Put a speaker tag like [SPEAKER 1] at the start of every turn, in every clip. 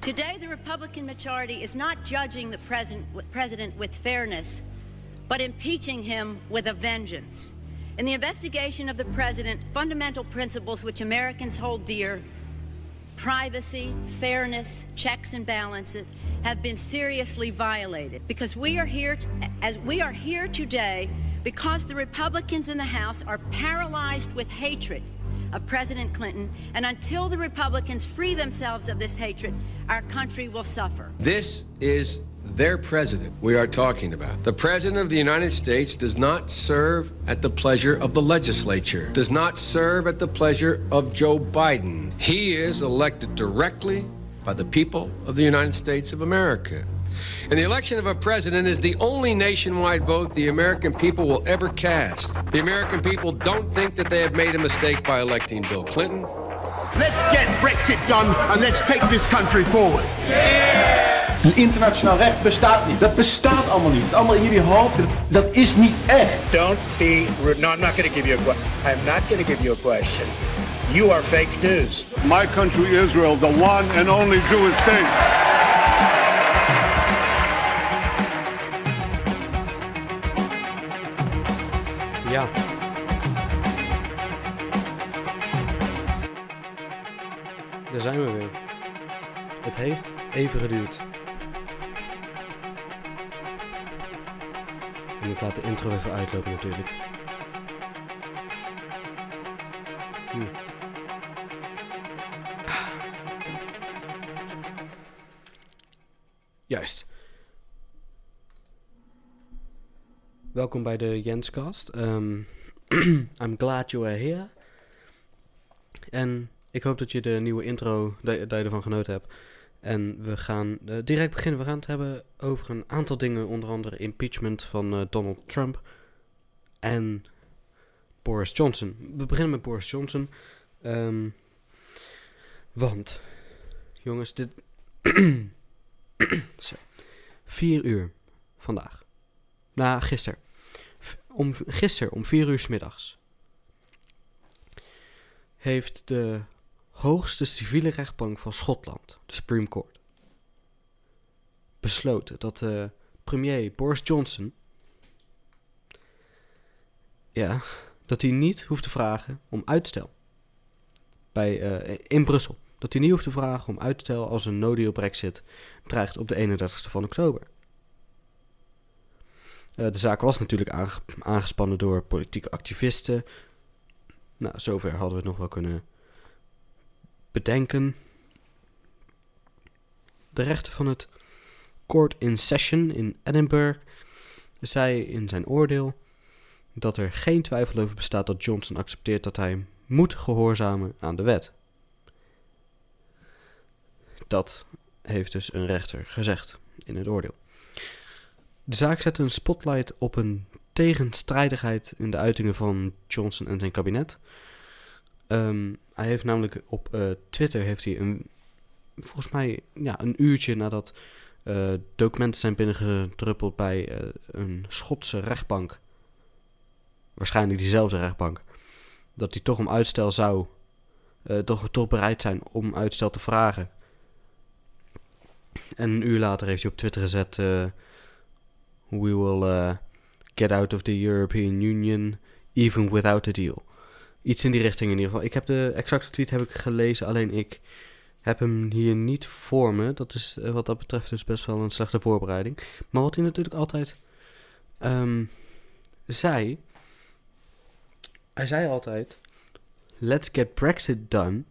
[SPEAKER 1] Today, the Republican majority is not judging the president, with fairness, but impeaching him with a vengeance. In the investigation of the president, fundamental principles which Americans hold dear privacy, fairness, checks and balances have been seriously violated because we are here as we are here today because the Republicans in the House are paralyzed with hatred of President Clinton and until the Republicans free themselves of this hatred our country will suffer.
[SPEAKER 2] This is their president we are talking about. The president of the United States does not serve at the pleasure of the legislature, does not serve at the pleasure of Joe Biden. He is elected directly by the people of the United States of America. And the election of a president is the only nationwide vote the American people will ever cast. The American people don't think that they have made a mistake by electing Bill Clinton.
[SPEAKER 3] Let's get Brexit done and let's take this country forward.
[SPEAKER 4] Een internationaal recht bestaat niet. Dat bestaat allemaal niet. Het is allemaal in jullie hoofd. Dat, dat is niet echt.
[SPEAKER 5] Don't be rude. No, I'm not going to give you a question. I'm not going to give you a question. You are fake news.
[SPEAKER 6] My country, Israel, the one and only Jewish state.
[SPEAKER 7] Ja. Daar zijn we weer. Het heeft even geduurd. En ik laat de intro even uitlopen natuurlijk. Welkom bij de Jenscast. Um, I'm glad you are here. En ik hoop dat je de nieuwe intro, dat je ervan genoten hebt. En we gaan uh, direct beginnen. We gaan het hebben over een aantal dingen. Onder andere impeachment van uh, Donald Trump. En Boris Johnson. We beginnen met Boris Johnson. Um, want, jongens, dit... Zo. Vier uur vandaag. Na gisteren. Om, gisteren om vier uur s middags. Heeft de hoogste civiele rechtbank van Schotland, de Supreme Court, besloten dat de premier Boris Johnson. Ja, dat hij niet hoeft te vragen om uitstel. Bij, uh, in Brussel. Dat hij niet hoeft te vragen om uitstel als een no-deal Brexit dreigt op de 31ste van oktober. Uh, de zaak was natuurlijk aangespannen door politieke activisten. Nou, zover hadden we het nog wel kunnen bedenken. De rechter van het Court in Session in Edinburgh zei in zijn oordeel dat er geen twijfel over bestaat dat Johnson accepteert dat hij moet gehoorzamen aan de wet. Dat heeft dus een rechter gezegd in het oordeel. De zaak zet een spotlight op een tegenstrijdigheid in de uitingen van Johnson en zijn kabinet. Um, hij heeft namelijk op uh, Twitter heeft hij een, volgens mij ja, een uurtje nadat uh, documenten zijn binnengedruppeld bij uh, een Schotse rechtbank, waarschijnlijk diezelfde rechtbank, dat hij toch om uitstel zou, toch, toch bereid zijn om uitstel te vragen. En een uur later heeft hij op Twitter gezet we will uh, get out of the European Union even without a deal. Iets in die richting in ieder geval. Ik heb de exacte tweet heb ik gelezen, alleen ik heb hem hier niet voor me. Dat is eh, wat dat betreft dus best wel een slechte voorbereiding. Maar wat hij natuurlijk altijd um, zei. Hij zei altijd: Let's get Brexit done.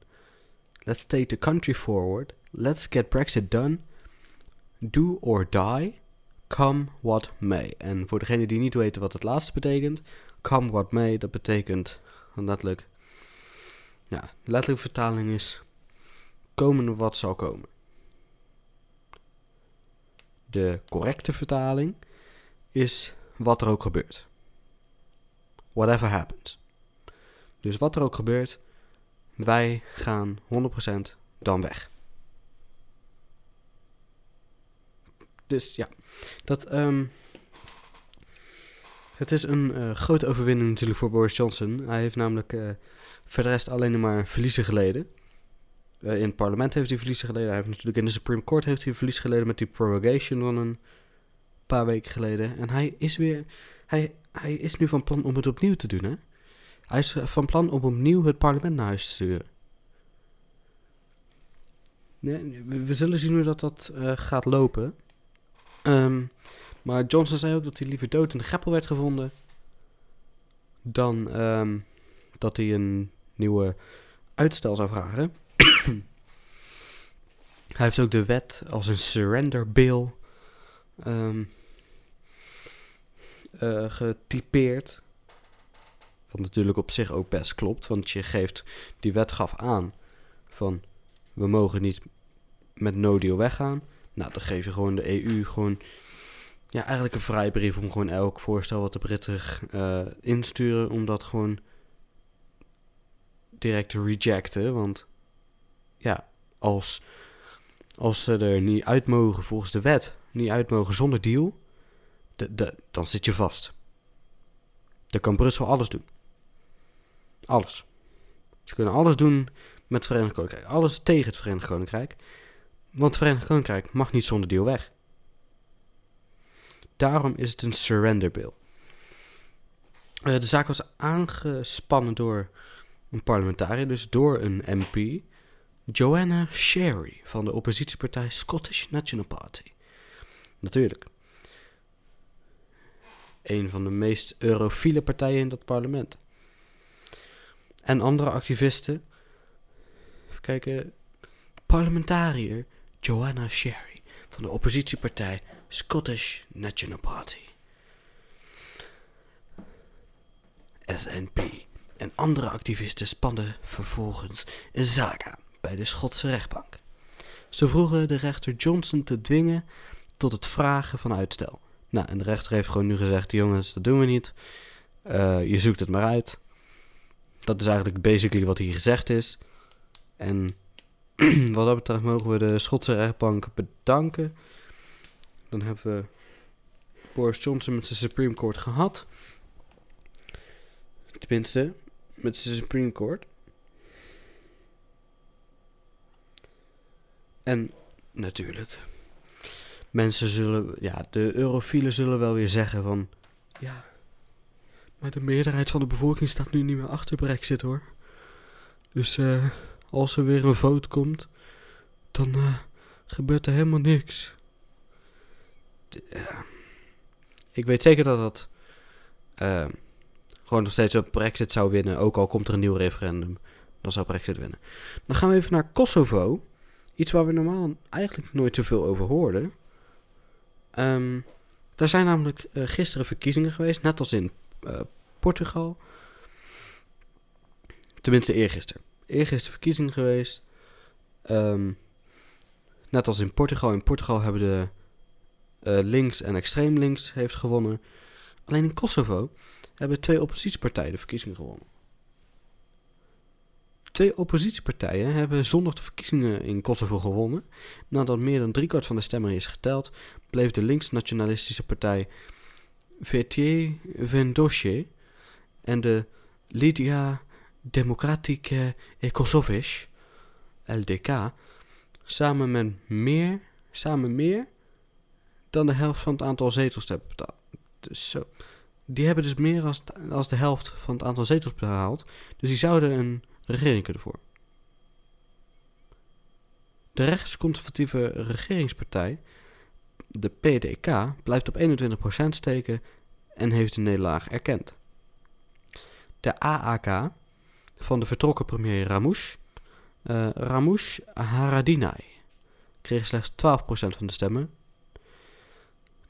[SPEAKER 7] Let's take the country forward. Let's get Brexit done. Do or die. Come what may. En voor degenen die niet weten wat het laatste betekent, come what may, dat betekent letterlijk, ja, letterlijke vertaling is komen wat zal komen. De correcte vertaling is wat er ook gebeurt. Whatever happens. Dus wat er ook gebeurt, wij gaan 100% dan weg. Dus ja, dat. Um, het is een uh, grote overwinning natuurlijk voor Boris Johnson. Hij heeft namelijk uh, voor de alleen maar verliezen geleden. Eh, in het parlement heeft hij verliezen geleden. Hij heeft natuurlijk in de Supreme Court heeft hij verlies geleden met die prorogation van een paar weken geleden. En hij is weer. Hij, hij is nu van plan om het opnieuw te doen, hè? Hij is van plan om opnieuw het parlement naar huis te sturen. Nee, we, zullen zien hoe dat, dat eh, gaat lopen. Ehm, maar Johnson zei ook dat hij liever dood in de greppel werd gevonden. dan ehm, dat hij een nieuwe uitstel zou vragen. hij heeft ook de wet als een surrender bill ehm, eh, getypeerd. Wat natuurlijk op zich ook best klopt, want je geeft, die wet gaf aan van we mogen niet met no deal weggaan. Nou, dan geef je gewoon de EU gewoon ja, eigenlijk een vrijbrief om gewoon elk voorstel wat de Britten eh, insturen, om dat gewoon direct te rejecten. Want ja, als, als ze er niet uit mogen volgens de wet, niet uit mogen zonder deal, de, de, dan zit je vast. Dan kan Brussel alles doen. Alles. Ze kunnen alles doen met het Verenigd Koninkrijk. Alles tegen het Verenigd Koninkrijk. Want Verenigd Koninkrijk mag niet zonder deal weg. Daarom is het een surrender bill. Uh, de zaak was aangespannen door een parlementariër, dus door een MP, Joanna Sherry van de oppositiepartij Scottish National Party. Natuurlijk. Een van de meest eurofiele partijen in dat parlement. En andere activisten. Even kijken. Parlementariër Joanna Sherry van de oppositiepartij Scottish National Party. SNP en andere activisten spannen vervolgens een zaak aan bij de Schotse rechtbank. Ze vroegen de rechter Johnson te dwingen tot het vragen van uitstel. Nou, en de rechter heeft gewoon nu gezegd: jongens, dat doen we niet. Uh, je zoekt het maar uit. Dat is eigenlijk basically wat hier gezegd is. En wat dat betreft mogen we de Schotse rechtbank bedanken. Dan hebben we Boris Johnson met zijn Supreme Court gehad. Tenminste, met zijn Supreme Court. En natuurlijk, mensen zullen, ja, de eurofielen zullen wel weer zeggen van, ja, maar de meerderheid van de bevolking staat nu niet meer achter Brexit hoor. Dus uh, als er weer een vote komt, dan uh, gebeurt er helemaal niks. Ik weet zeker dat dat uh, gewoon nog steeds op Brexit zou winnen. Ook al komt er een nieuw referendum, dan zou Brexit winnen. Dan gaan we even naar Kosovo. Iets waar we normaal eigenlijk nooit zoveel over hoorden. Um, er zijn namelijk uh, gisteren verkiezingen geweest, net als in uh, Portugal. Tenminste, eergisteren. Eergisteren verkiezingen geweest. Um, net als in Portugal. In Portugal hebben de uh, links en extreem links heeft gewonnen. Alleen in Kosovo hebben twee oppositiepartijen de verkiezingen gewonnen. Twee oppositiepartijen hebben zondag de verkiezingen in Kosovo gewonnen. Nadat meer dan driekwart van de stemmen is geteld, bleef de links-nationalistische partij VT Vendosje en de Lydia Democratische Kosovisch, LDK, samen met meer, samen meer dan de helft van het aantal zetels te hebben betaald. Dus zo. Die hebben dus meer als, als de helft van het aantal zetels behaald. Dus die zouden een regering kunnen vormen. De rechtsconservatieve regeringspartij, de PDK, blijft op 21% steken en heeft de nederlaag erkend. De AAK van de vertrokken premier Ramouche, uh, Ramouche Haradinaj, kreeg slechts 12% van de stemmen.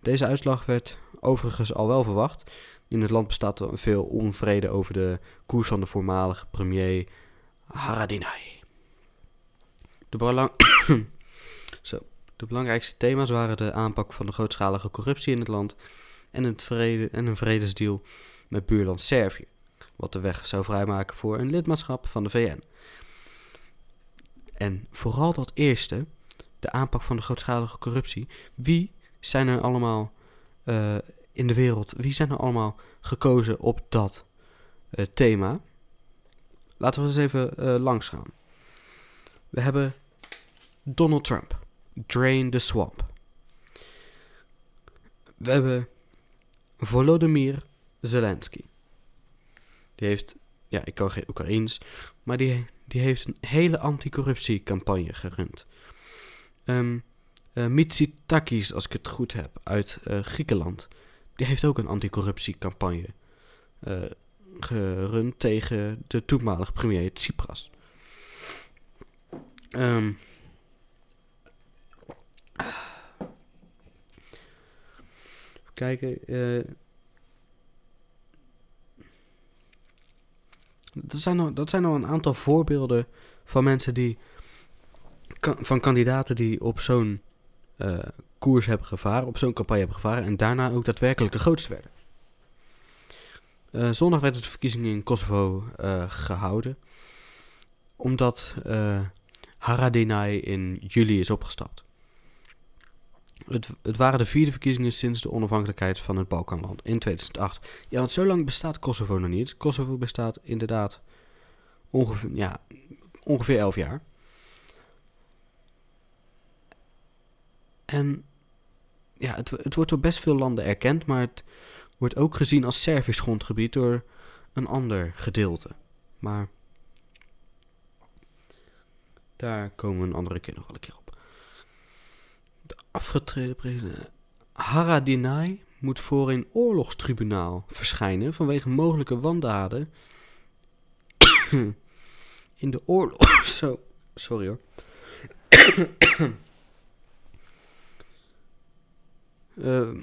[SPEAKER 7] Deze uitslag werd overigens al wel verwacht. In het land bestaat veel onvrede over de koers van de voormalige premier Haradinaj. De, de belangrijkste thema's waren de aanpak van de grootschalige corruptie in het land en, het vrede en een vredesdeal met buurland Servië, wat de weg zou vrijmaken voor een lidmaatschap van de VN. En vooral dat eerste, de aanpak van de grootschalige corruptie. Wie zijn er allemaal uh, in de wereld, wie zijn er allemaal gekozen op dat uh, thema? Laten we eens even uh, langs gaan. We hebben Donald Trump. Drain the swamp. We hebben Volodymyr Zelensky. Die heeft, ja, ik kan geen Oekraïens, maar die, die heeft een hele anticorruptiecampagne gerund. Um, uh, als ik het goed heb, uit uh, Griekenland. Die heeft ook een anticorruptiecampagne uh, gerund tegen de toenmalige premier Tsipras. Um, kijken. Dat, zijn nog, dat zijn nog een aantal voorbeelden van mensen die. van kandidaten die op zo'n uh, koers hebben gevaren, op zo'n campagne hebben gevaren. en daarna ook daadwerkelijk de grootste werden. Uh, zondag werd de verkiezing in Kosovo gehouden. Omdat Haradinaj in juli is opgestapt. Het, het, waren de vierde verkiezingen sinds de onafhankelijkheid van het Balkanland in 2008. Ja, want zo lang bestaat Kosovo nog niet. Kosovo bestaat inderdaad ongeveer, ja, ongeveer 11 jaar. En ja, het, het wordt door best veel landen erkend, maar het wordt ook gezien als Servisch grondgebied door een ander gedeelte. Maar daar komen we een andere keer nog wel een keer op. De afgetreden president Haradinaj moet voor een oorlogstribunaal verschijnen vanwege mogelijke wandaden in de oorlog. Zo, sorry hoor. uh,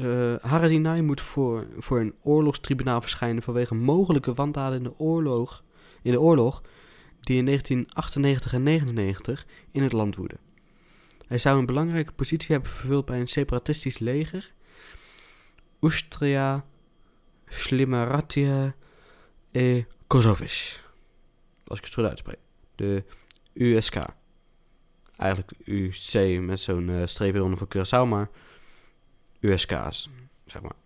[SPEAKER 7] uh, Haradinaj moet voor, voor een oorlogstribunaal verschijnen vanwege mogelijke wandaden in de oorlog, in de oorlog die in 1998 en 1999 in het land woedde. Hij zou een belangrijke positie hebben vervuld bij een separatistisch leger, Ustria, Slimaratia e Kosovic. Als ik het goed uitspreek. De USK. Eigenlijk UC met zo'n uh, streep eronder van Curaçao, maar USK's, zeg maar.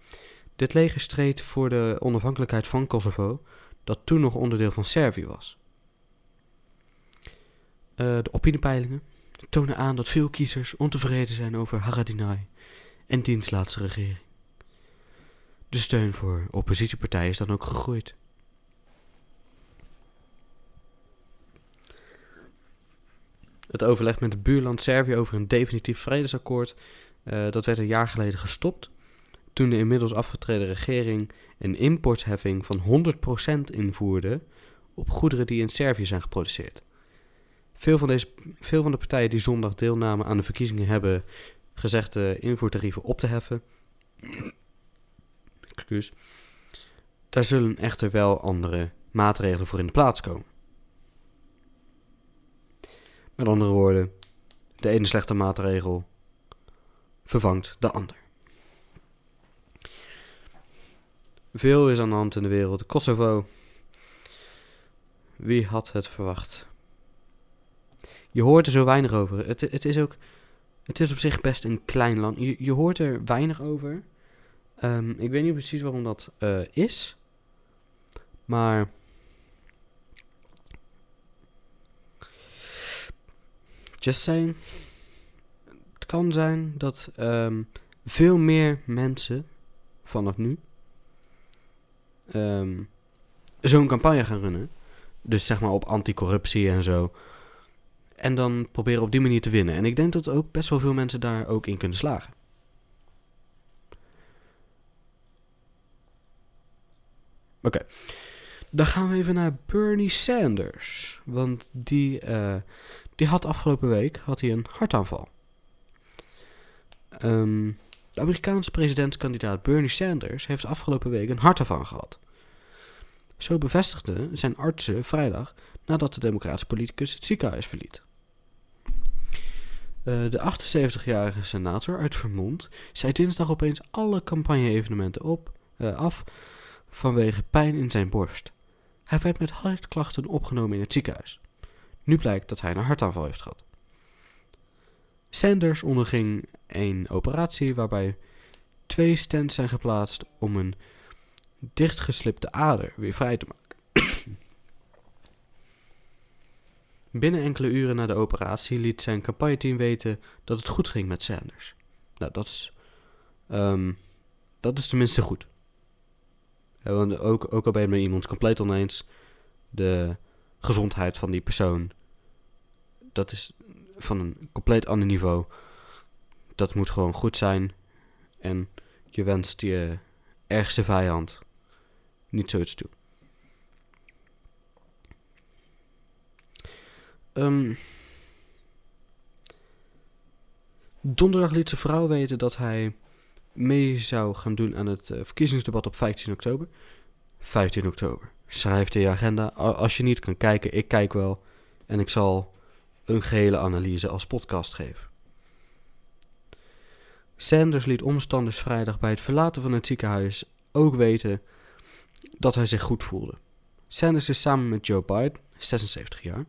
[SPEAKER 7] Dit leger streed voor de onafhankelijkheid van Kosovo, dat toen nog onderdeel van Servië was. Uh, de opiniepeilingen tonen aan dat veel kiezers ontevreden zijn over Haradinaj en diens laatste regering. De steun voor oppositiepartijen is dan ook gegroeid. Het overleg met het buurland Servië over een definitief vredesakkoord, uh, dat werd een jaar geleden gestopt. Toen de inmiddels afgetreden regering een importheffing van 100% invoerde op goederen die in Servië zijn geproduceerd. Veel van, deze, veel van de partijen die zondag deelnamen aan de verkiezingen hebben gezegd de invoertarieven op te heffen. Excuus. Daar zullen echter wel andere maatregelen voor in de plaats komen. Met andere woorden, de ene slechte maatregel vervangt de ander. Veel is aan de hand in de wereld. Kosovo. Wie had het verwacht? Je hoort er zo weinig over. Het, het is ook. Het is op zich best een klein land. Je, hoort er weinig over. Um, ik weet niet precies waarom dat uh, is. Maar. Just saying. Het kan zijn dat um, veel meer mensen vanaf nu. Um, zo'n campagne gaan runnen. Dus zeg maar op anticorruptie en zo. En dan proberen op die manier te winnen. En ik denk dat ook best wel veel mensen daar ook in kunnen slagen. Oké. Dan gaan we even naar Bernie Sanders. Want die, uh, die had afgelopen week had hij een hartaanval. Um, de Amerikaanse presidentskandidaat Bernie Sanders heeft afgelopen week een hartaanval gehad. Zo bevestigden zijn artsen vrijdag nadat de democratische politicus het ziekenhuis verliet. Uh, de 78-jarige senator uit Vermont zei dinsdag opeens alle campagne-evenementen op, uh, af vanwege pijn in zijn borst. Hij werd met hartklachten opgenomen in het ziekenhuis. Nu blijkt dat hij een hartaanval heeft gehad. Sanders onderging een operatie waarbij twee stents zijn geplaatst om een dichtgeslipte ader weer vrij te maken. Binnen enkele uren na de operatie liet zijn campagneteam weten dat het goed ging met Sanders. Nou, dat is, ehm, dat is tenminste goed. Ook, ook al ben je met iemand compleet oneens, de gezondheid van die persoon, dat is van een compleet ander niveau. Dat moet gewoon goed zijn. En je wenst je ergste vijand niet zoiets toe. Ehm, donderdag liet zijn vrouw weten dat hij mee zou gaan doen aan het eh, verkiezingsdebat op 15 oktober. 15 oktober. Schrijf in je agenda. Als je niet kan kijken, ik kijk wel. En ik zal een gehele analyse als podcast geven. Sanders liet omstanders vrijdag bij het verlaten van het ziekenhuis ook weten dat hij zich goed voelde. Sanders is samen met Joe Biden, 76 jaar,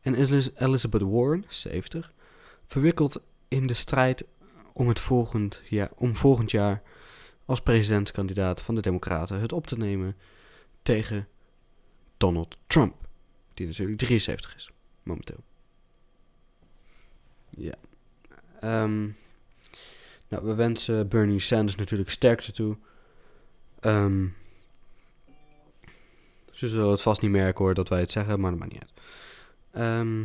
[SPEAKER 7] en Elizabeth Warren, 70, verwikkeld in de strijd om, het volgend jaar, om volgend jaar als presidentskandidaat van de Democraten het op te nemen tegen Donald Trump, die natuurlijk 73 is momenteel. Ja. Ehm, nou, we wensen Bernie Sanders natuurlijk sterkte toe. Ehm, ze zullen het vast niet merken hoor dat wij het zeggen, maar dat maakt niet uit. Ehm,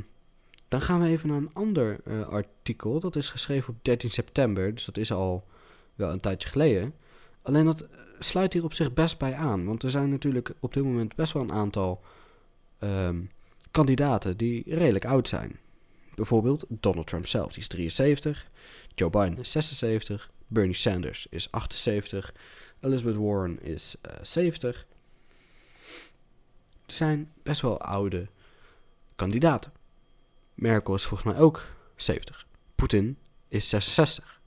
[SPEAKER 7] dan gaan we even naar een ander eh, artikel. Dat is geschreven op 13 september, dus dat is al wel een tijdje geleden. Alleen dat eh, sluit hier op zich best bij aan. Want er zijn natuurlijk op dit moment best wel een aantal ehm, kandidaten die redelijk oud zijn. Bijvoorbeeld Donald Trump zelf, die is 73. Joe Biden is 76. Bernie Sanders is 78. Elizabeth Warren is eh 70. Er zijn best wel oude kandidaten. Merkel is volgens mij ook 70. Poetin is 66.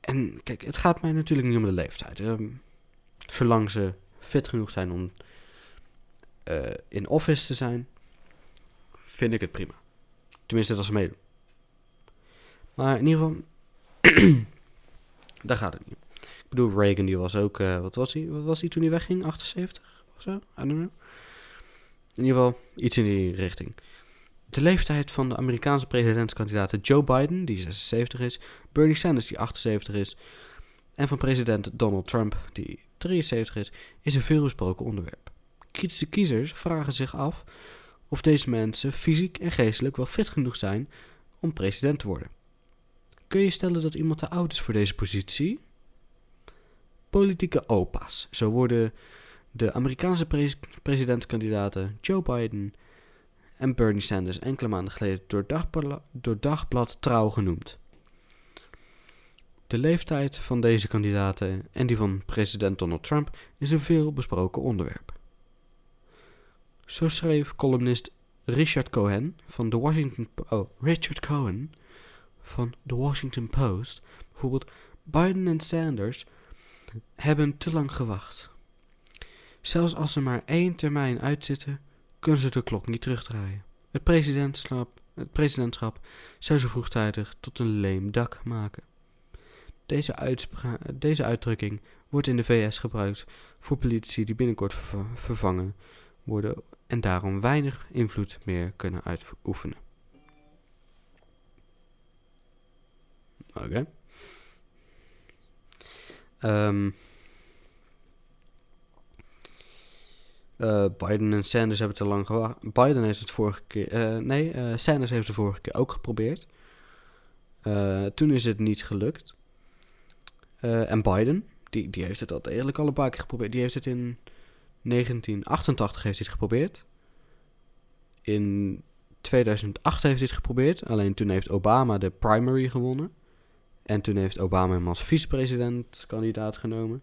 [SPEAKER 7] En kijk, het gaat mij natuurlijk niet om de leeftijd. Ehm, zolang ze fit genoeg zijn om eh, in office te zijn, vind ik het prima. Tenminste, dat ze meedoen. Maar in ieder geval, daar gaat het niet. Ik bedoel, Reagan die was ook, eh, wat was hij? Wat was hij toen hij wegging? 78 of zo? I don't know. In ieder geval, iets in die richting. De leeftijd van de Amerikaanse presidentskandidaten Joe Biden, die 76 is, Bernie Sanders, die 78 is, en van president Donald Trump, die 73 is, is een veelbesproken onderwerp. Kritische kiezers vragen zich af of deze mensen fysiek en geestelijk wel fit genoeg zijn om president te worden. Kun je stellen dat iemand te oud is voor deze positie? Politieke opa's. Zo worden de Amerikaanse pres- presidentskandidaten Joe Biden en Bernie Sanders enkele maanden geleden door, dagbla- door Dagblad Trouw genoemd. De leeftijd van deze kandidaten en die van president Donald Trump is een veel besproken onderwerp. Zo schreef columnist Richard Cohen van de Washington oh, Richard Cohen van The Washington Post bijvoorbeeld Biden en Sanders hebben te lang gewacht. Zelfs als ze maar één termijn uitzitten, kunnen ze de klok niet terugdraaien. Het presidentschap, het presidentschap zou ze vroegtijdig tot een leem dak maken. Deze, deze uitdrukking wordt in de VS gebruikt voor politici die binnenkort verva- vervangen worden en daarom weinig invloed meer kunnen uitoefenen. Oké. Ehm, eh, Biden en Sanders hebben te lang gewacht. Biden heeft het vorige keer. eh, nee, eh, Sanders heeft het vorige keer ook geprobeerd. Toen is het niet gelukt. En Biden, die, die heeft het al eigenlijk al een paar keer geprobeerd. Die heeft het in 1988 heeft het geprobeerd. In 2008 heeft het geprobeerd. Alleen toen heeft Obama de primary gewonnen. En toen heeft Obama hem als vicepresident kandidaat genomen.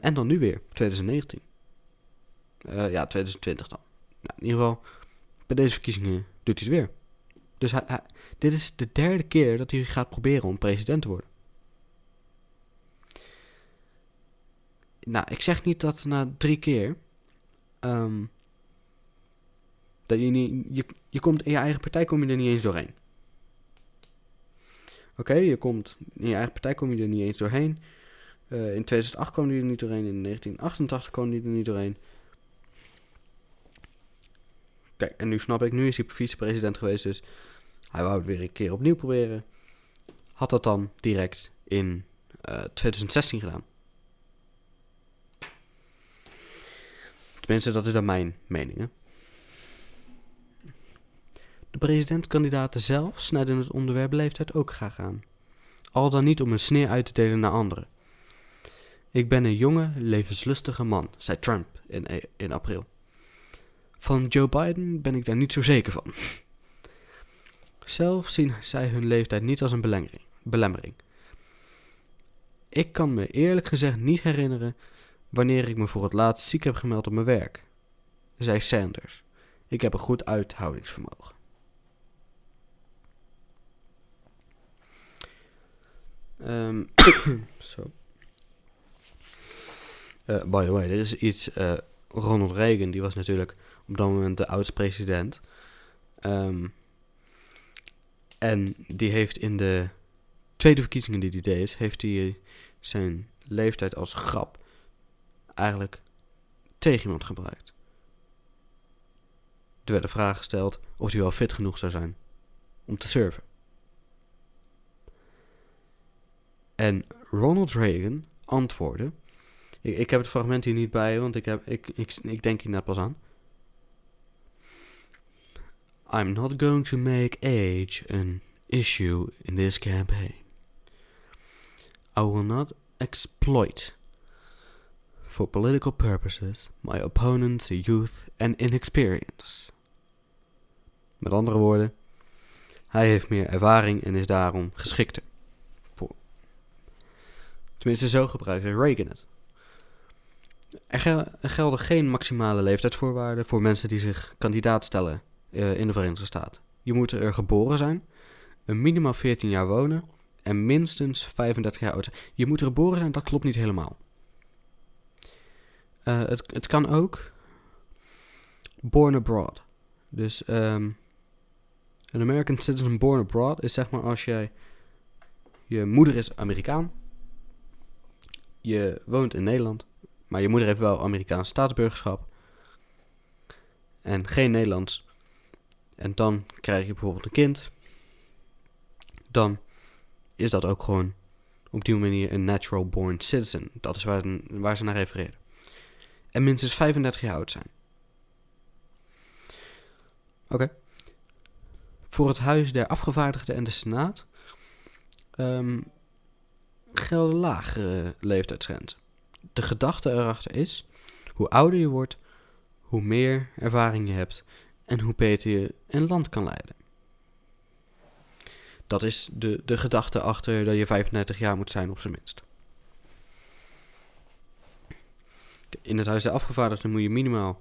[SPEAKER 7] En dan nu weer, 2019. Eh, ja, 2020 dan. Nou, in ieder geval, bij deze verkiezingen doet hij het weer. Dus hij, dit is de derde keer dat hij gaat proberen om president te worden. Nou, ik zeg niet dat na drie keer. ehm, dat je niet. Je, je komt in je eigen partij kom je er niet eens doorheen. Oké, je komt in je eigen partij kom je er niet eens doorheen. Eh, in 2008 kwam hij er niet doorheen. In 1988 kwam hij er niet doorheen. Kijk, en nu snap ik, nu is hij vicepresident geweest, dus hij wou het weer een keer opnieuw proberen. Had dat dan direct in eh 2016 gedaan. Tenminste, dat is dan mijn mening. Hè? De presidentskandidaten zelf snijden het onderwerp leeftijd ook graag aan. Al dan niet om een sneer uit te delen naar anderen. Ik ben een jonge, levenslustige man, zei Trump in, in april. Van Joe Biden ben ik daar niet zo zeker van. Zelf zien zij hun leeftijd niet als een belemmering. Ik kan me eerlijk gezegd niet herinneren wanneer ik me voor het laatst ziek heb gemeld op mijn werk, zei Sanders. Ik heb een goed uithoudingsvermogen. Eh, by the way, er is iets. eh, Ronald Reagan, die was natuurlijk op dat moment de oudste-president. Ehm, en die heeft in de tweede verkiezingen die hij deed, heeft hij zijn leeftijd als grap eigenlijk tegen iemand gebruikt. Er werd de vraag gesteld of hij wel fit genoeg zou zijn om te surfen. En Ronald Reagan antwoordde. Ik, heb het fragment hier niet bij, want ik, heb, ik, ik, ik denk hier net pas aan. I'm not going to make age an issue in this campaign. I will not exploit, for political purposes, my opponent's youth and inexperience. Met andere woorden, hij heeft meer ervaring en is daarom geschikter. Tenminste, zo gebruikte Reagan het. Er gelden geen maximale leeftijdsvoorwaarden voor mensen die zich kandidaat stellen eh, in de Verenigde Staten. Je moet er geboren zijn, een minimaal 14 jaar wonen en minstens 35 jaar oud zijn. Je moet er geboren zijn, dat klopt niet helemaal. Eh, het, het kan ook born abroad. Dus ehm een American citizen born abroad is zeg maar als jij... Je moeder is Amerikaan. Je woont in Nederland. Maar je moeder heeft wel Amerikaans staatsburgerschap. En geen Nederlands. En dan krijg je bijvoorbeeld een kind. Dan is dat ook gewoon op die manier een natural born citizen. Dat is waar, waar ze naar refereren. En minstens 35 jaar oud zijn. Oké. Voor het Huis der Afgevaardigden en de Senaat ehm, gelden lagere leeftijdsgrenzen. De gedachte erachter is, hoe ouder je wordt, hoe meer ervaring je hebt en hoe beter je een land kan leiden. Dat is de, de gedachte achter dat je 35 jaar moet zijn op zijn minst. In het Huis der Afgevaardigden moet je minimaal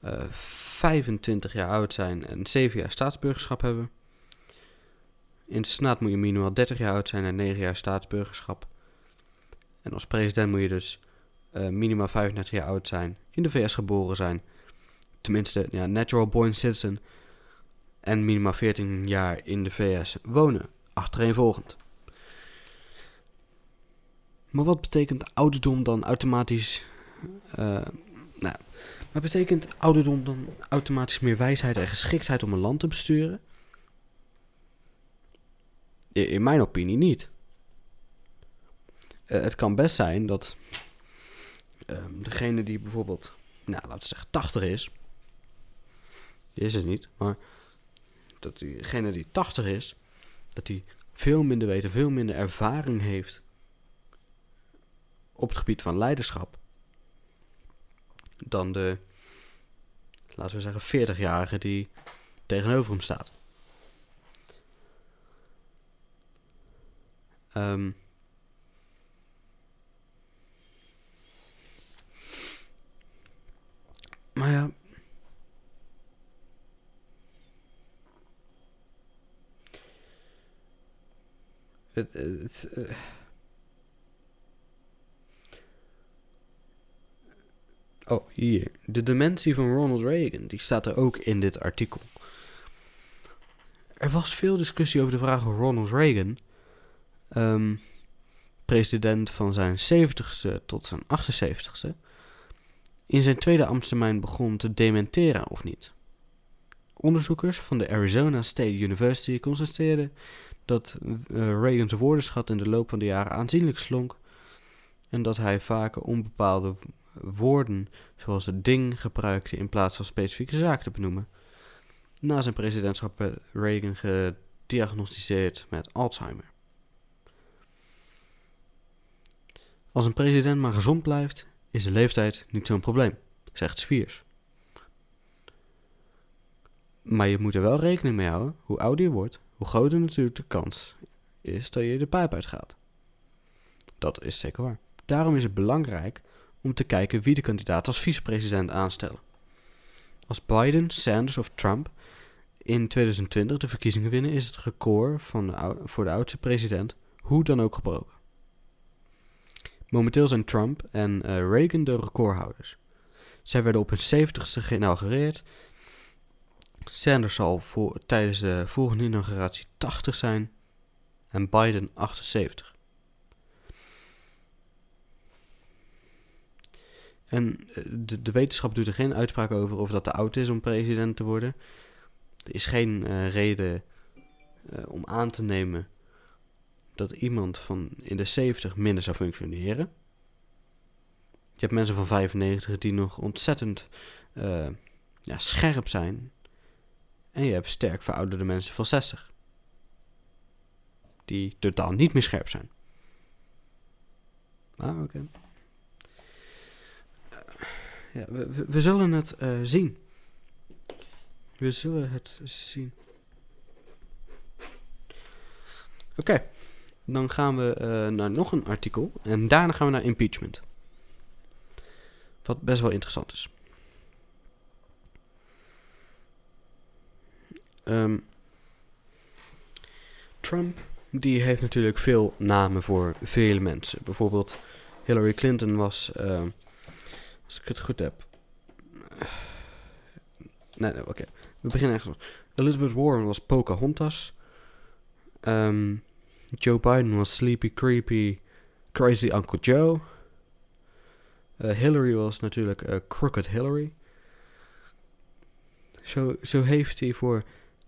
[SPEAKER 7] eh 25 jaar oud zijn en 7 jaar staatsburgerschap hebben. In de Senaat moet je minimaal 30 jaar oud zijn en 9 jaar staatsburgerschap. En als president moet je dus eh, minimaal 35 jaar oud zijn, in de VS geboren zijn, tenminste ja, natural born citizen, en minimaal 14 jaar in de VS wonen, achtereenvolgend. Maar wat betekent ouderdom dan automatisch? eh, nou, maar betekent ouderdom dan automatisch meer wijsheid en geschiktheid om een land te besturen? In mijn opinie niet. Eh, het kan best zijn dat ehm, degene die bijvoorbeeld, nou laten we zeggen 80 is, is het niet, maar dat diegene die 80 is, dat die veel minder weet veel minder ervaring heeft op het gebied van leiderschap dan de, laten we zeggen, 40-jarige die tegenover hem staat. Ehm, maar ja. Het, eh. Oh, hier. De dementie van Ronald Reagan, die staat er ook in dit artikel. Er was veel discussie over de vraag of Ronald Reagan, ehm, president van zijn 70ste tot zijn 78ste, in zijn tweede ambtstermijn begon te dementeren of niet. Onderzoekers van de Arizona State University constateerden dat uh, woordenschat in de loop van de jaren aanzienlijk slonk en dat hij vaker onbepaalde woorden zoals het ding gebruikte in plaats van specifieke zaken te benoemen. Na zijn presidentschap werd Reagan gediagnosticeerd met Alzheimer. Als een president maar gezond blijft, is de leeftijd niet zo'n probleem, zegt Sviers. Maar je moet er wel rekening mee houden, hoe ouder je wordt, hoe groter natuurlijk de kans is dat je de pijp uitgaat. Dat is zeker waar. Daarom is het belangrijk om te kijken wie de kandidaat als vicepresident aanstellen. Als Biden, Sanders of Trump in 2020 de verkiezingen winnen, is het record van voor de oudste president hoe dan ook gebroken. Momenteel zijn Trump en uh, Reagan de recordhouders. Zij werden op hun 70ste geïnaugureerd. Sanders zal voor, tijdens de volgende inauguratie 80 zijn en Biden 78. En eh, de, de, wetenschap doet er geen uitspraak over of dat te oud is om president te worden. Er is geen uh, reden uh, om aan te nemen dat iemand van in de 70 minder zou functioneren. Je hebt mensen van 95 die nog ontzettend ja, scherp zijn. En je hebt sterk verouderde mensen van 60. Die totaal niet meer scherp zijn. Ah, oké. Ja, we, we, zullen het uh, zien. We zullen het zien. Oké. Dan gaan we uh, naar nog een artikel. En daarna gaan we naar impeachment. Wat best wel interessant is. Um, Trump, die heeft natuurlijk veel namen voor vele mensen. Bijvoorbeeld Hillary Clinton was, uh, als ik het goed heb. Nee, nee, oké. We beginnen echt. Elizabeth Warren was Pocahontas. Um, Joe Biden was Sleepy Creepy Crazy Uncle Joe. Uh, Hillary was natuurlijk uh, Crooked Hillary. Zo, zo heeft hij voor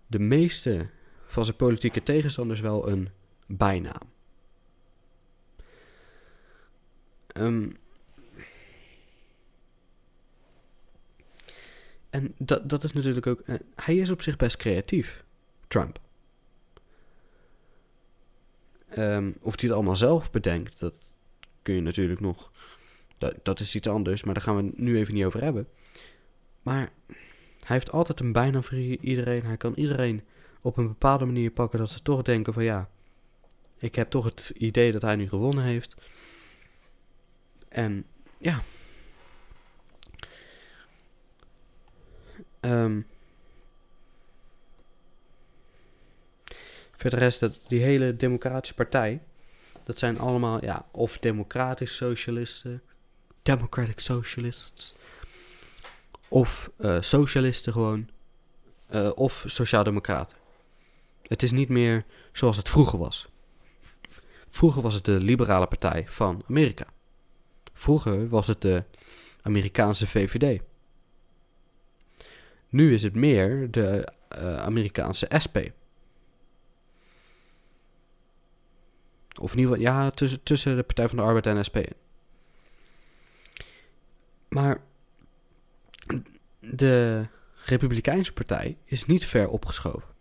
[SPEAKER 7] de meeste van zijn politieke tegenstanders wel een bijnaam. Um, en dat, dat is natuurlijk ook. Uh, hij is op zich best creatief, Trump. Um, of hij het allemaal zelf bedenkt, dat kun je natuurlijk nog. Dat, dat is iets anders, maar daar gaan we het nu even niet over hebben. Maar hij heeft altijd een bijnaam voor iedereen. Hij kan iedereen op een bepaalde manier pakken dat ze toch denken van ja, ik heb toch het idee dat hij nu gewonnen heeft. En ja. Um, Voor de rest, dat, die hele Democratische Partij, dat zijn allemaal, ja, of democratisch socialisten, democratic socialists, of uh, socialisten gewoon, uh, of sociaaldemocraten. Het is niet meer zoals het vroeger was. Vroeger was het de liberale partij van Amerika. Vroeger was het de Amerikaanse VVD. Nu is het meer de uh, Amerikaanse SP. Of in ieder geval, ja, tussen, tussen de Partij van de Arbeid en SP. Maar de Republikeinse Partij is niet ver opgeschoven.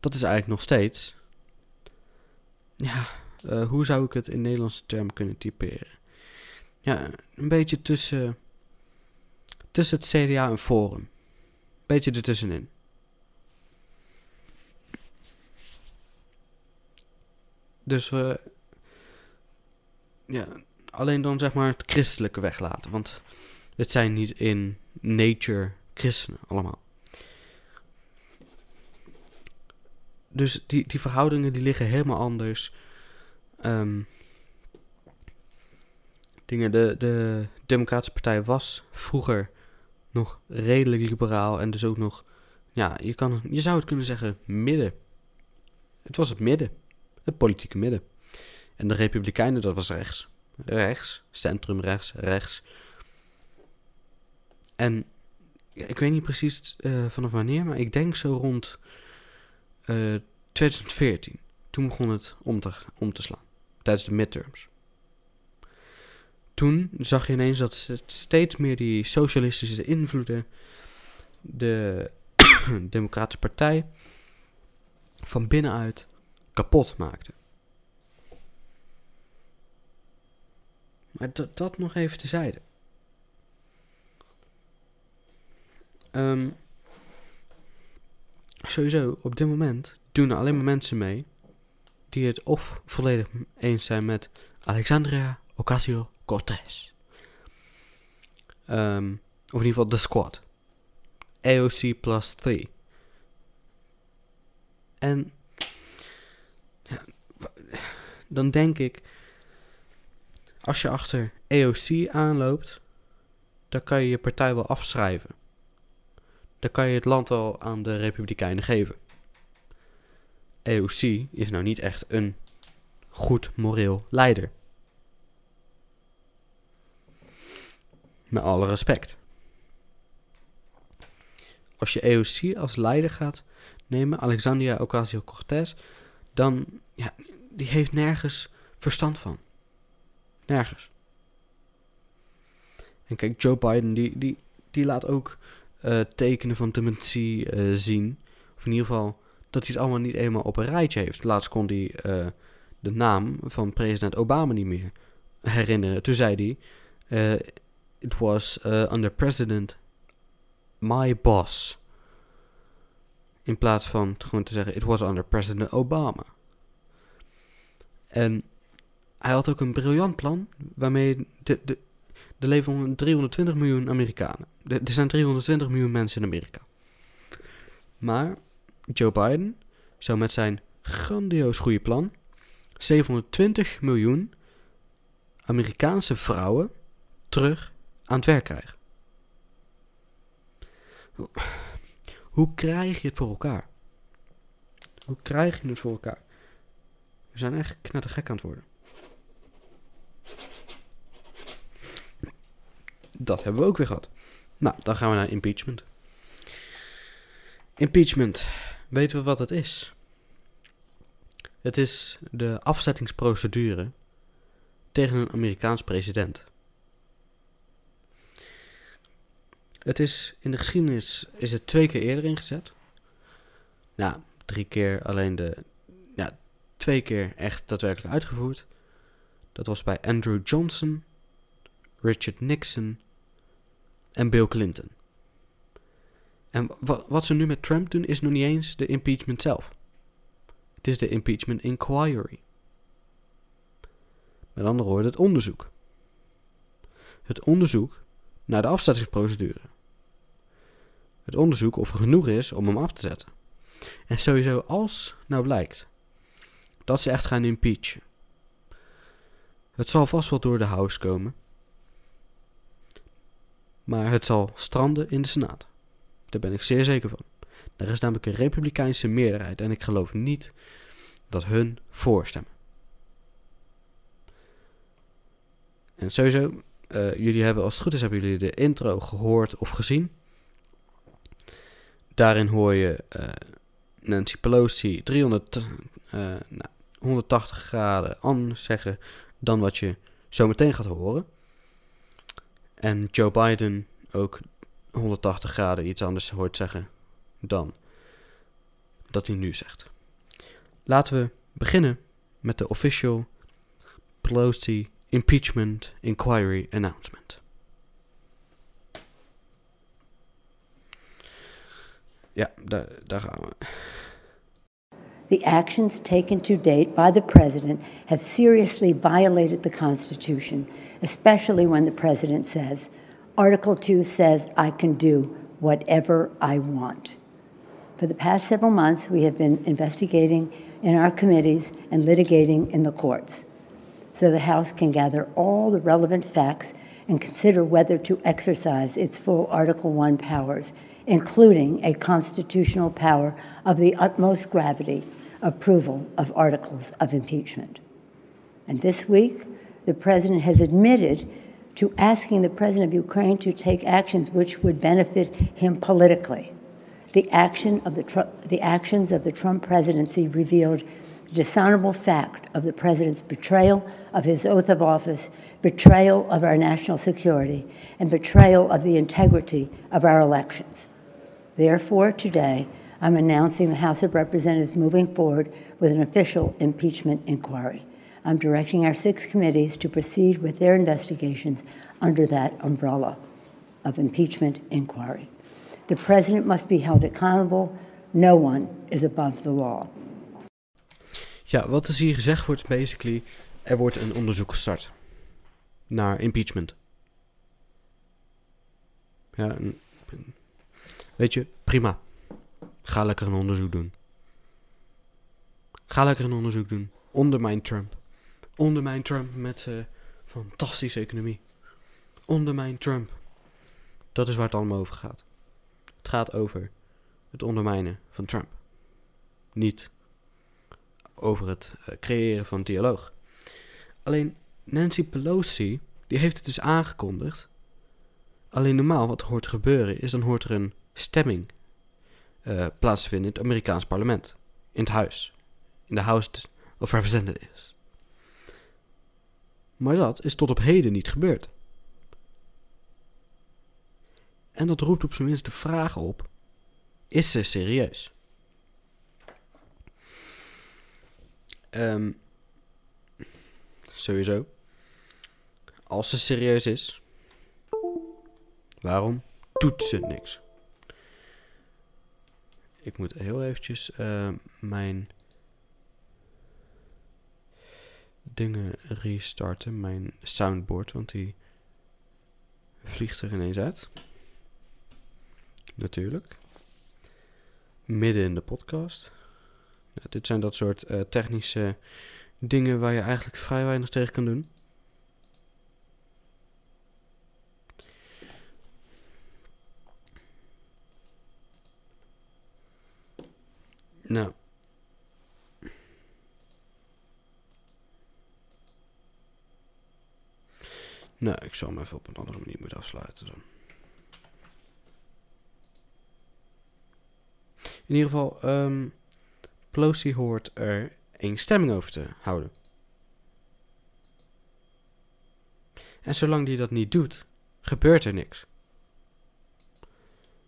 [SPEAKER 7] Dat is eigenlijk nog steeds. Ja, uh, hoe zou ik het in Nederlandse termen kunnen typeren? Ja, een beetje tussen. Tussen het CDA en Forum. Beetje ertussenin. Dus we. Ja, alleen dan zeg maar het christelijke weglaten. Want het zijn niet in nature christenen allemaal. Dus die, die verhoudingen die liggen helemaal anders. Um, dingen, de, de Democratische Partij was vroeger nog redelijk liberaal en dus ook nog, ja, je, kan, je zou het kunnen zeggen midden. Het was het midden het politieke midden. En de Republikeinen, dat was rechts. Rechts, centrum rechts, rechts. En ik weet niet precies uh, vanaf wanneer, maar ik denk zo rond uh, 2014. Toen begon het om te, om te slaan, tijdens de midterms. Toen zag je ineens dat steeds meer die socialistische invloeden de Democratische Partij van binnenuit kapot maakte. Maar dat, dat nog even tezijde. Um, sowieso, op dit moment doen er alleen maar mensen mee die het of volledig eens zijn met Alexandria Ocasio-Cortez. Um, of in ieder geval de squad. AOC plus 3. En ja, dan denk ik, als je achter AOC aanloopt, dan kan je je partij wel afschrijven. Dan kan je het land wel aan de Republikeinen geven. AOC is nou niet echt een goed moreel leider. Met alle respect. Als je AOC als leider gaat nemen, Alexandria Ocasio-Cortez, dan, ja, die heeft nergens verstand van. Nergens. En kijk, Joe Biden, die, die, die laat ook uh, tekenen van dementie uh, zien. Of in ieder geval dat hij het allemaal niet eenmaal op een rijtje heeft. Laatst kon hij uh, de naam van president Obama niet meer herinneren. Toen zei hij: It was under President My Boss. In plaats van gewoon te zeggen: It was under President Obama. En hij had ook een briljant plan waarmee de, de, er leven 320 miljoen Amerikanen. Er zijn 320 miljoen mensen in Amerika. Maar Joe Biden zou met zijn grandioos goede plan 720 miljoen Amerikaanse vrouwen terug aan het werk krijgen. Hoe krijg je het voor elkaar? Hoe krijg je het voor elkaar? We zijn echt knettergek aan het worden. Dat hebben we ook weer gehad. Nou, dan gaan we naar impeachment. Impeachment. Weten we wat het is? Het is de afzettingsprocedure tegen een Amerikaans president. Het is in de geschiedenis is het twee keer eerder ingezet. Nou, drie keer alleen de. Ja, twee keer echt daadwerkelijk uitgevoerd. Dat was bij Andrew Johnson, Richard Nixon en Bill Clinton. En wat, ze nu met Trump doen is nog niet eens de impeachment zelf. Het is de impeachment inquiry. Met andere woorden, het onderzoek. Het onderzoek naar de afzettingsprocedure. Het onderzoek of er genoeg is om hem af te zetten. En sowieso als nou blijkt dat ze echt gaan impeachen. Het zal vast wel door de House komen maar het zal stranden in de Senaat. Daar ben ik zeer zeker van. Er is namelijk een republikeinse meerderheid en ik geloof niet dat hun voorstemmen. En sowieso, uh, jullie hebben als het goed is, hebben jullie de intro gehoord of gezien. Daarin hoor je uh, Nancy Pelosi 300, uh, nou, 180 graden anders zeggen dan wat je zo meteen gaat horen. En Joe Biden ook 180 graden iets anders hoort zeggen dan dat hij nu zegt. Laten we beginnen met de official Pelosi impeachment inquiry announcement. Ja, daar, daar gaan we.
[SPEAKER 8] The actions taken to date by the president have seriously violated the Constitution especially when the president says, Article 2 says I can do whatever I want. For the past several months, we have been investigating in our committees and litigating in the courts so the House can gather all the relevant facts and consider whether to exercise its full Article 1 powers, including a constitutional power of the utmost gravity approval of articles of impeachment. And this week, the president has admitted to asking the president of Ukraine to take actions which would benefit him politically. The, action of the, Tru- the actions of the Trump presidency revealed the dishonorable fact of the president's betrayal of his oath of office, betrayal of our national security, and betrayal of the integrity of our elections. Therefore, today, I'm announcing the House of Representatives moving forward with an official impeachment inquiry. I'm directing our six committees to proceed with their investigations under that umbrella of impeachment inquiry. The president must be held accountable. No one is above the law.
[SPEAKER 7] Ja, wat is hier gezegd wordt, basically, er wordt een onderzoek gestart naar impeachment. Ja, weet je, prima. Ga lekker een onderzoek doen. Ga lekker een onderzoek doen. Ondermijn Trump. Ondermijn Trump met zijn fantastische economie. Ondermijn Trump. Dat is waar het allemaal over gaat. Het gaat over het ondermijnen van Trump. Niet over het eh, creëren van dialoog. Alleen Nancy Pelosi, die heeft het dus aangekondigd. Alleen normaal wat hoort gebeuren is dan hoort er een stemming eh, plaatsvinden in het Amerikaans parlement. In het huis. In de House of Representatives. Maar dat is tot op heden niet gebeurd. En dat roept op zijn minst de vraag op: is ze serieus? Ehm, sowieso. Als ze serieus is, waarom doet ze niks? Ik moet heel eventjes eh, mijn dingen restarten, mijn soundboard, want die vliegt er ineens uit. Natuurlijk. Midden in de podcast. Ja, dit zijn dat soort eh, technische dingen waar je eigenlijk vrij weinig tegen kan doen. Nou. Nou, ik zal hem even op een andere manier moeten afsluiten dan. In ieder geval, ehm Pelosi hoort er één stemming over te houden. En zolang die dat niet doet, gebeurt er niks.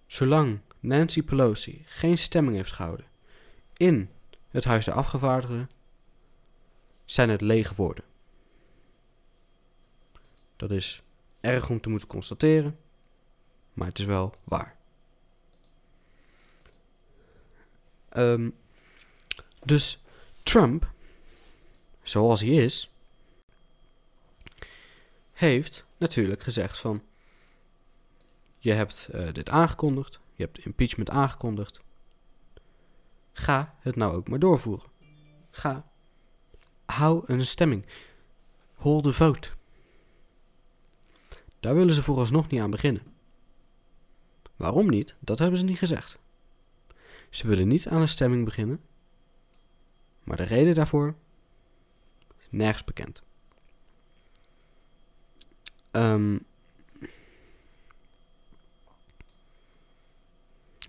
[SPEAKER 7] Zolang Nancy Pelosi geen stemming heeft gehouden in het Huis der Afgevaardigden, zijn het lege woorden. Dat is erg om te moeten constateren, maar het is wel waar. Ehm, dus Trump, zoals hij is, heeft natuurlijk gezegd van... Je hebt eh, dit aangekondigd, je hebt impeachment aangekondigd. Ga het nou ook maar doorvoeren. Ga, hou een stemming. Hold the vote. Daar willen ze vooralsnog niet aan beginnen. Waarom niet? Dat hebben ze niet gezegd. Ze willen niet aan een stemming beginnen, maar de reden daarvoor is nergens bekend. Ehm,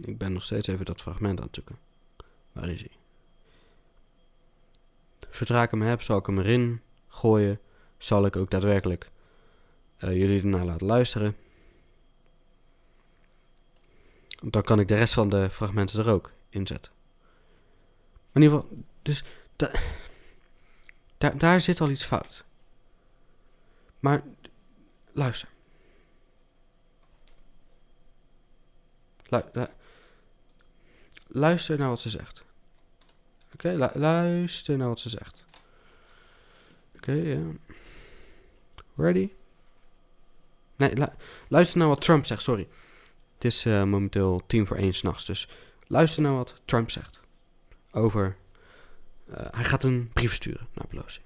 [SPEAKER 7] ik ben nog steeds even dat fragment aan het zoeken. Waar is hij? Zodra ik hem heb, zal ik hem erin gooien. Zal ik ook daadwerkelijk eh, jullie ernaar laten luisteren. Dan kan ik de rest van de fragmenten er ook in zetten. Maar in ieder geval, dus da daar, zit al iets fout. Maar luister. Lu lu luister naar wat ze zegt. Oké, lu luister naar wat ze zegt. Oké, ja. Ready? Nee, lu luister naar wat Trump zegt, sorry. Het is uh, momenteel tien voor één s'nachts, dus luister naar wat Trump zegt. Over, uh, hij gaat een brief sturen naar Pelosi.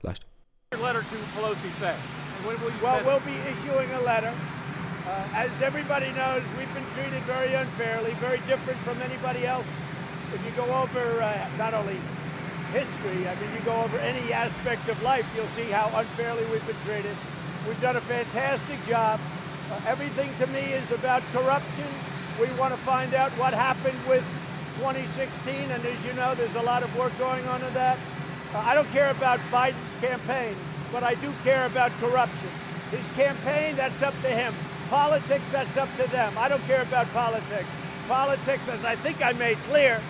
[SPEAKER 7] Luister.
[SPEAKER 9] letter to Pelosi say?
[SPEAKER 5] Well, we'll be issuing a letter. Uh, as everybody knows, we've been treated very unfairly, very different from anybody else. If you go over uh, not only history, I mean, you go over any aspect of life, you'll see how unfairly we've been treated. We've done a fantastic job. Uh, everything to me is about corruption. We want to find out what happened with 2016, and as you know, there's a lot of work going on in that. Uh, I don't care about Biden's campaign, but I do care about corruption. His campaign, that's up to him. Politics, that's up to them. I don't care about politics. Politics, as I think I made clear,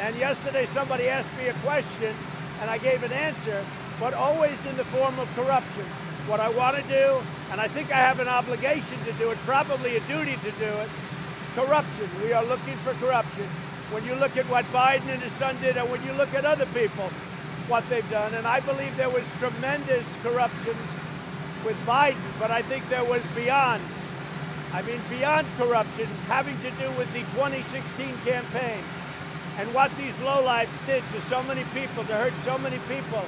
[SPEAKER 5] and yesterday somebody asked me a question, and I gave an answer, but always in the form of corruption. What I want to do, and I think I have an obligation to do it, probably a duty to do it, corruption. We are looking for corruption. When you look at what Biden and his son did, and when you look at other people, what they've done, and I believe there was tremendous corruption with Biden, but I think there was beyond. I mean, beyond corruption, having to do with the 2016 campaign and what these lowlifes did to so many people, to hurt so many people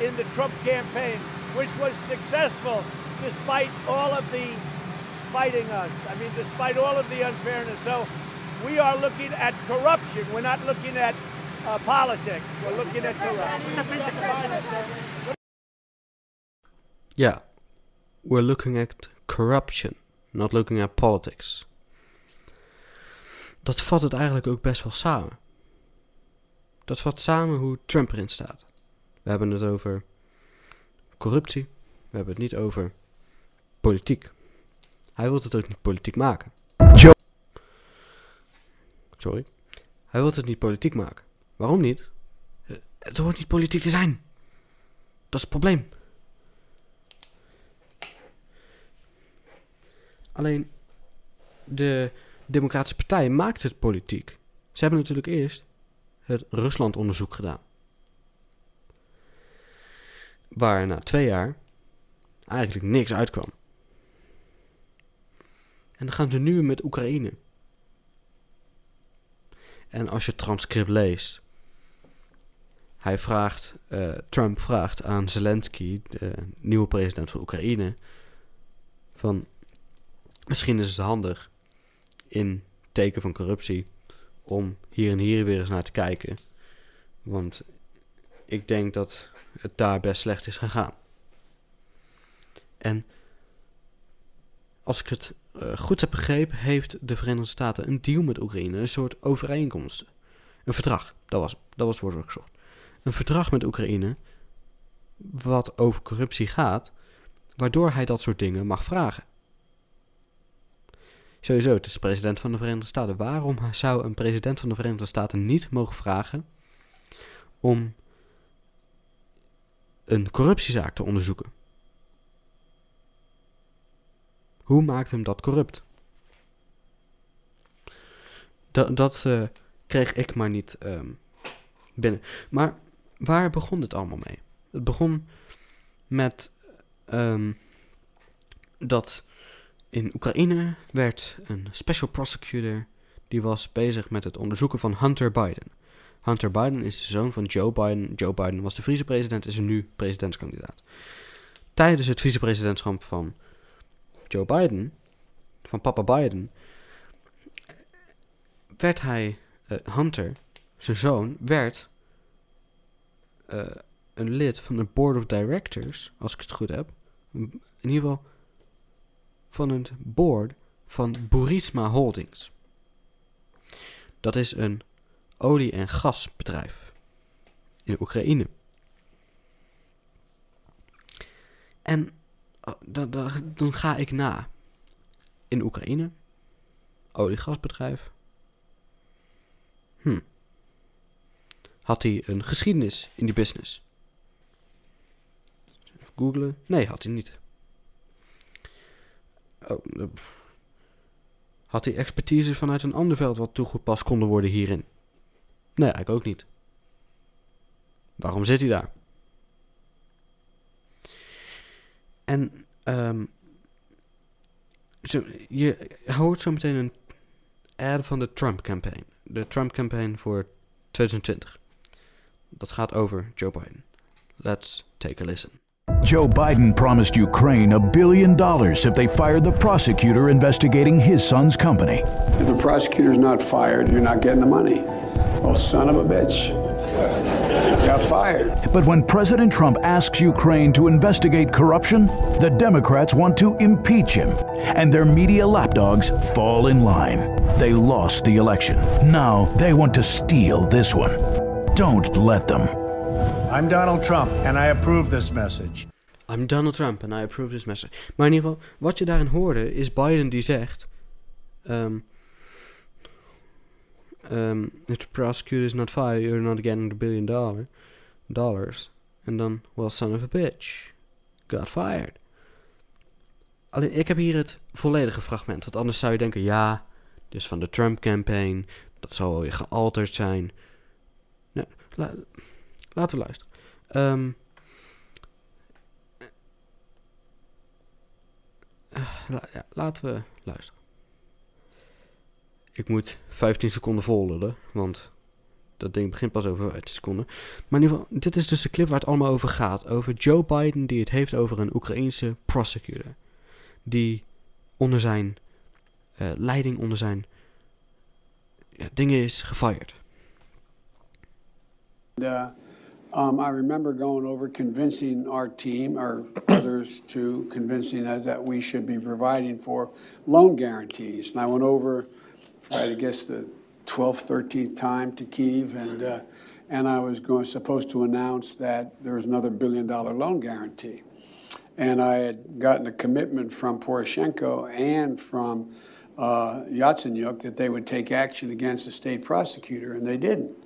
[SPEAKER 5] in the Trump campaign, which was successful despite all of the fighting us. I mean, despite all of the unfairness. So we are looking at corruption. We're not looking at uh, politics. We're looking at corruption.
[SPEAKER 7] Yeah, we're looking at corruption, not looking at politics. Dat vat het eigenlijk ook best wel samen. Dat vat samen hoe Trump erin staat. We hebben het over corruptie. We hebben het niet over politiek. Hij wil het ook niet politiek maken.
[SPEAKER 10] Joe.
[SPEAKER 7] Sorry. Hij wil het niet politiek maken. Waarom niet? Eh, Het hoort niet politiek te zijn. Dat is het probleem. Alleen de Democratische Partij maakt het politiek. Ze hebben natuurlijk eerst het Rusland-onderzoek gedaan. Waar na twee jaar eigenlijk niks uitkwam. En dan gaan ze nu met Oekraïne. En als je het transcript leest. Hij vraagt, eh, Trump vraagt aan Zelensky, de nieuwe president van Oekraïne. Van misschien is het handig in teken van corruptie om hier en hier weer eens naar te kijken. Want ik denk dat het daar best slecht is gegaan. En als ik het eh, goed heb begrepen, heeft de Verenigde Staten een deal met Oekraïne, een soort overeenkomst. Een verdrag, dat was, dat was het woord. Een verdrag met Oekraïne, wat over corruptie gaat, waardoor hij dat soort dingen mag vragen. Sowieso, het is de president van de Verenigde Staten. Waarom zou een president van de Verenigde Staten niet mogen vragen om een corruptiezaak te onderzoeken? Hoe maakt hem dat corrupt? Dat, dat eh, kreeg ik maar niet ehm, binnen. Maar waar begon dit allemaal mee? Het begon met ehm, dat in Oekraïne werd een special prosecutor die was bezig met het onderzoeken van Hunter Biden. Hunter Biden is de zoon van Joe Biden. Joe Biden was de vicepresident, is nu presidentskandidaat. Tijdens het vicepresidentschap van Joe Biden, van papa Biden, werd hij, uh, Hunter, zijn zoon, werd uh, een lid van de board of directors, als ik het goed heb. In ieder geval van het board van Burisma Holdings. Dat is een olie- en gasbedrijf in Oekraïne. En dan, dan, dan ga ik na. In Oekraïne, olie-gasbedrijf. Hm. Had hij een geschiedenis in die business? Even googlen. Nee, had hij niet. Oh, uh, had hij expertise vanuit een ander veld wat toegepast konden worden hierin? Nee, eigenlijk ook niet. Waarom zit hij daar? En um, zo, je hoort zo meteen een ad van de Trump campaign. De Trump campaign voor 2020. Dat gaat over Joe Biden. Let's take a listen.
[SPEAKER 10] Joe Biden promised Ukraine a billion dollars if they fired the prosecutor investigating his son's company.
[SPEAKER 11] If the prosecutor's not fired, you're not getting the money. Oh, son of a bitch. got fired.
[SPEAKER 10] But when President Trump asks Ukraine to investigate corruption, the Democrats want to impeach him, and their media lapdogs fall in line. They lost the election. Now they want to steal this one. Don't let them.
[SPEAKER 12] I'm Donald Trump, and I approve this message.
[SPEAKER 7] I'm Donald Trump and I approve this message. Maar in ieder geval, wat je daarin hoorde, is Biden die zegt... Um, um, if the prosecutor is not fired, you're not getting the billion dollar, dollars. En dan, well, son of a bitch, got fired. Alleen, ik heb hier het volledige fragment. Want anders zou je denken, ja, dus van de Trump-campaign, dat zal weer gealterd zijn. Nee, laten we luisteren. Um, la, ja, laten we luisteren. Ik moet 15 seconden volgen, want dat ding begint pas over 15 seconden. Maar in ieder geval, dit is dus de clip waar het allemaal over gaat. Over Joe Biden die het heeft over een Oekraïense prosecutor. Die onder zijn uh, leiding, onder zijn ja, dingen is gefired.
[SPEAKER 11] Uh, um, I remember going over convincing our team, or others to convincing us that we should be providing for loan guarantees. And I went over, I guess, the 12th, 13th time to Kiev, and uh, and I was going supposed to announce that there was another billion dollar loan guarantee. And I had gotten a commitment from Poroshenko and from uh, Yatsenyuk that they would take action against the state prosecutor, and they didn't.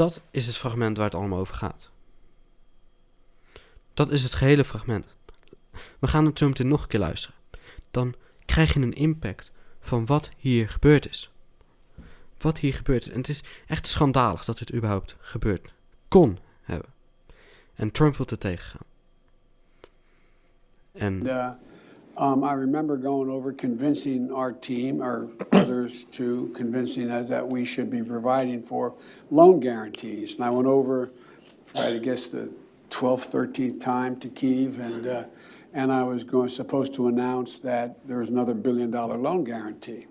[SPEAKER 7] Dat is het fragment waar het allemaal over gaat. Dat is het gehele fragment. We gaan het zo meteen nog een keer luisteren. Dan krijg je een impact van wat hier gebeurd is. Wat hier gebeurd is. En het is echt schandalig dat dit überhaupt gebeurd kon hebben. En Trump wil er tegengaan. En...
[SPEAKER 11] Uh, um, I remember going over convincing our team, or others to convincing us that we should be providing for loan guarantees. And I went over, I guess, the 12th, 13th time to Kiev, and uh, and I was going supposed to announce that there was another billion dollar loan guarantee.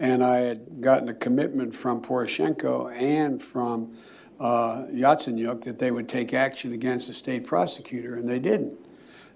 [SPEAKER 11] And I had gotten a commitment from Poroshenko and from uh, Yatsenyuk that they would take action against the state prosecutor, and they didn't.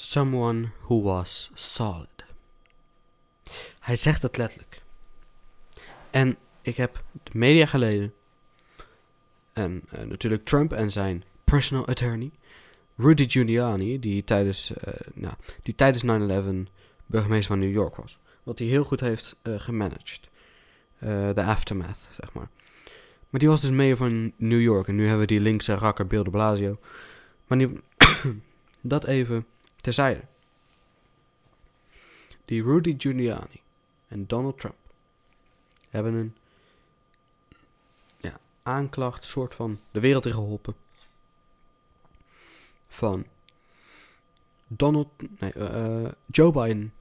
[SPEAKER 7] Someone who was solid. Hij zegt het letterlijk. En ik heb de media geleden. En uh, natuurlijk Trump en zijn personal attorney. Rudy Giuliani, die tijdens, uh, nou, die tijdens 9-11 burgemeester van New York was. Wat hij heel goed heeft uh, gemanaged. De aftermath, zeg maar. Maar die was dus mayor van New York. En nu hebben we die linkse rakker Bill de Blasio. Maar dat even terzijde. Die Rudy Giuliani en Donald Trump hebben een ja, aanklacht, soort van de wereld in geholpen. Van Donald, nee, uh, Joe Biden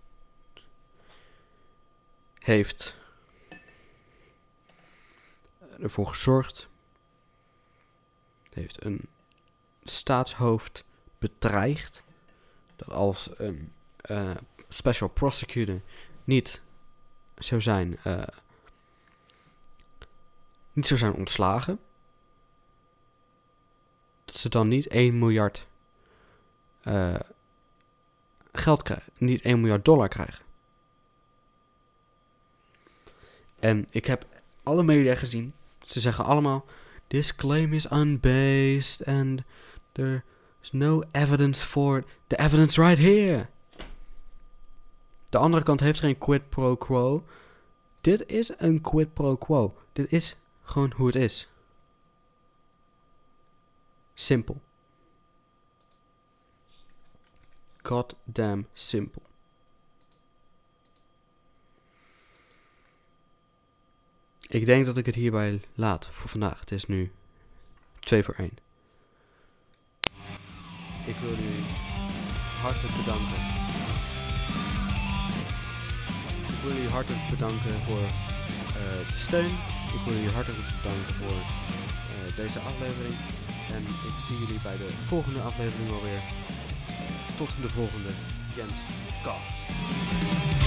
[SPEAKER 7] heeft ervoor gezorgd, heeft een staatshoofd bedreigd dat als een uh, special prosecutor niet zou zijn, uh, niet zou zijn ontslagen, dat ze dan niet 1 miljard uh, geld krijgen, niet 1 miljard dollar krijgen. En ik heb alle media gezien. Ze zeggen allemaal: This claim is unbased and there's no evidence for. The evidence right here. De andere kant heeft geen quid pro quo. Dit is een quid pro quo. Dit is gewoon hoe het is. Simpel. Goddamn simpel. Ik denk dat ik het hierbij laat voor vandaag. Het is nu 2 voor 1. Ik wil jullie hartelijk bedanken. Ik wil jullie hartelijk bedanken voor eh, de steun. Ik wil jullie hartelijk bedanken voor eh, deze aflevering. En ik zie jullie bij de volgende aflevering alweer. Tot de volgende Jens Cast.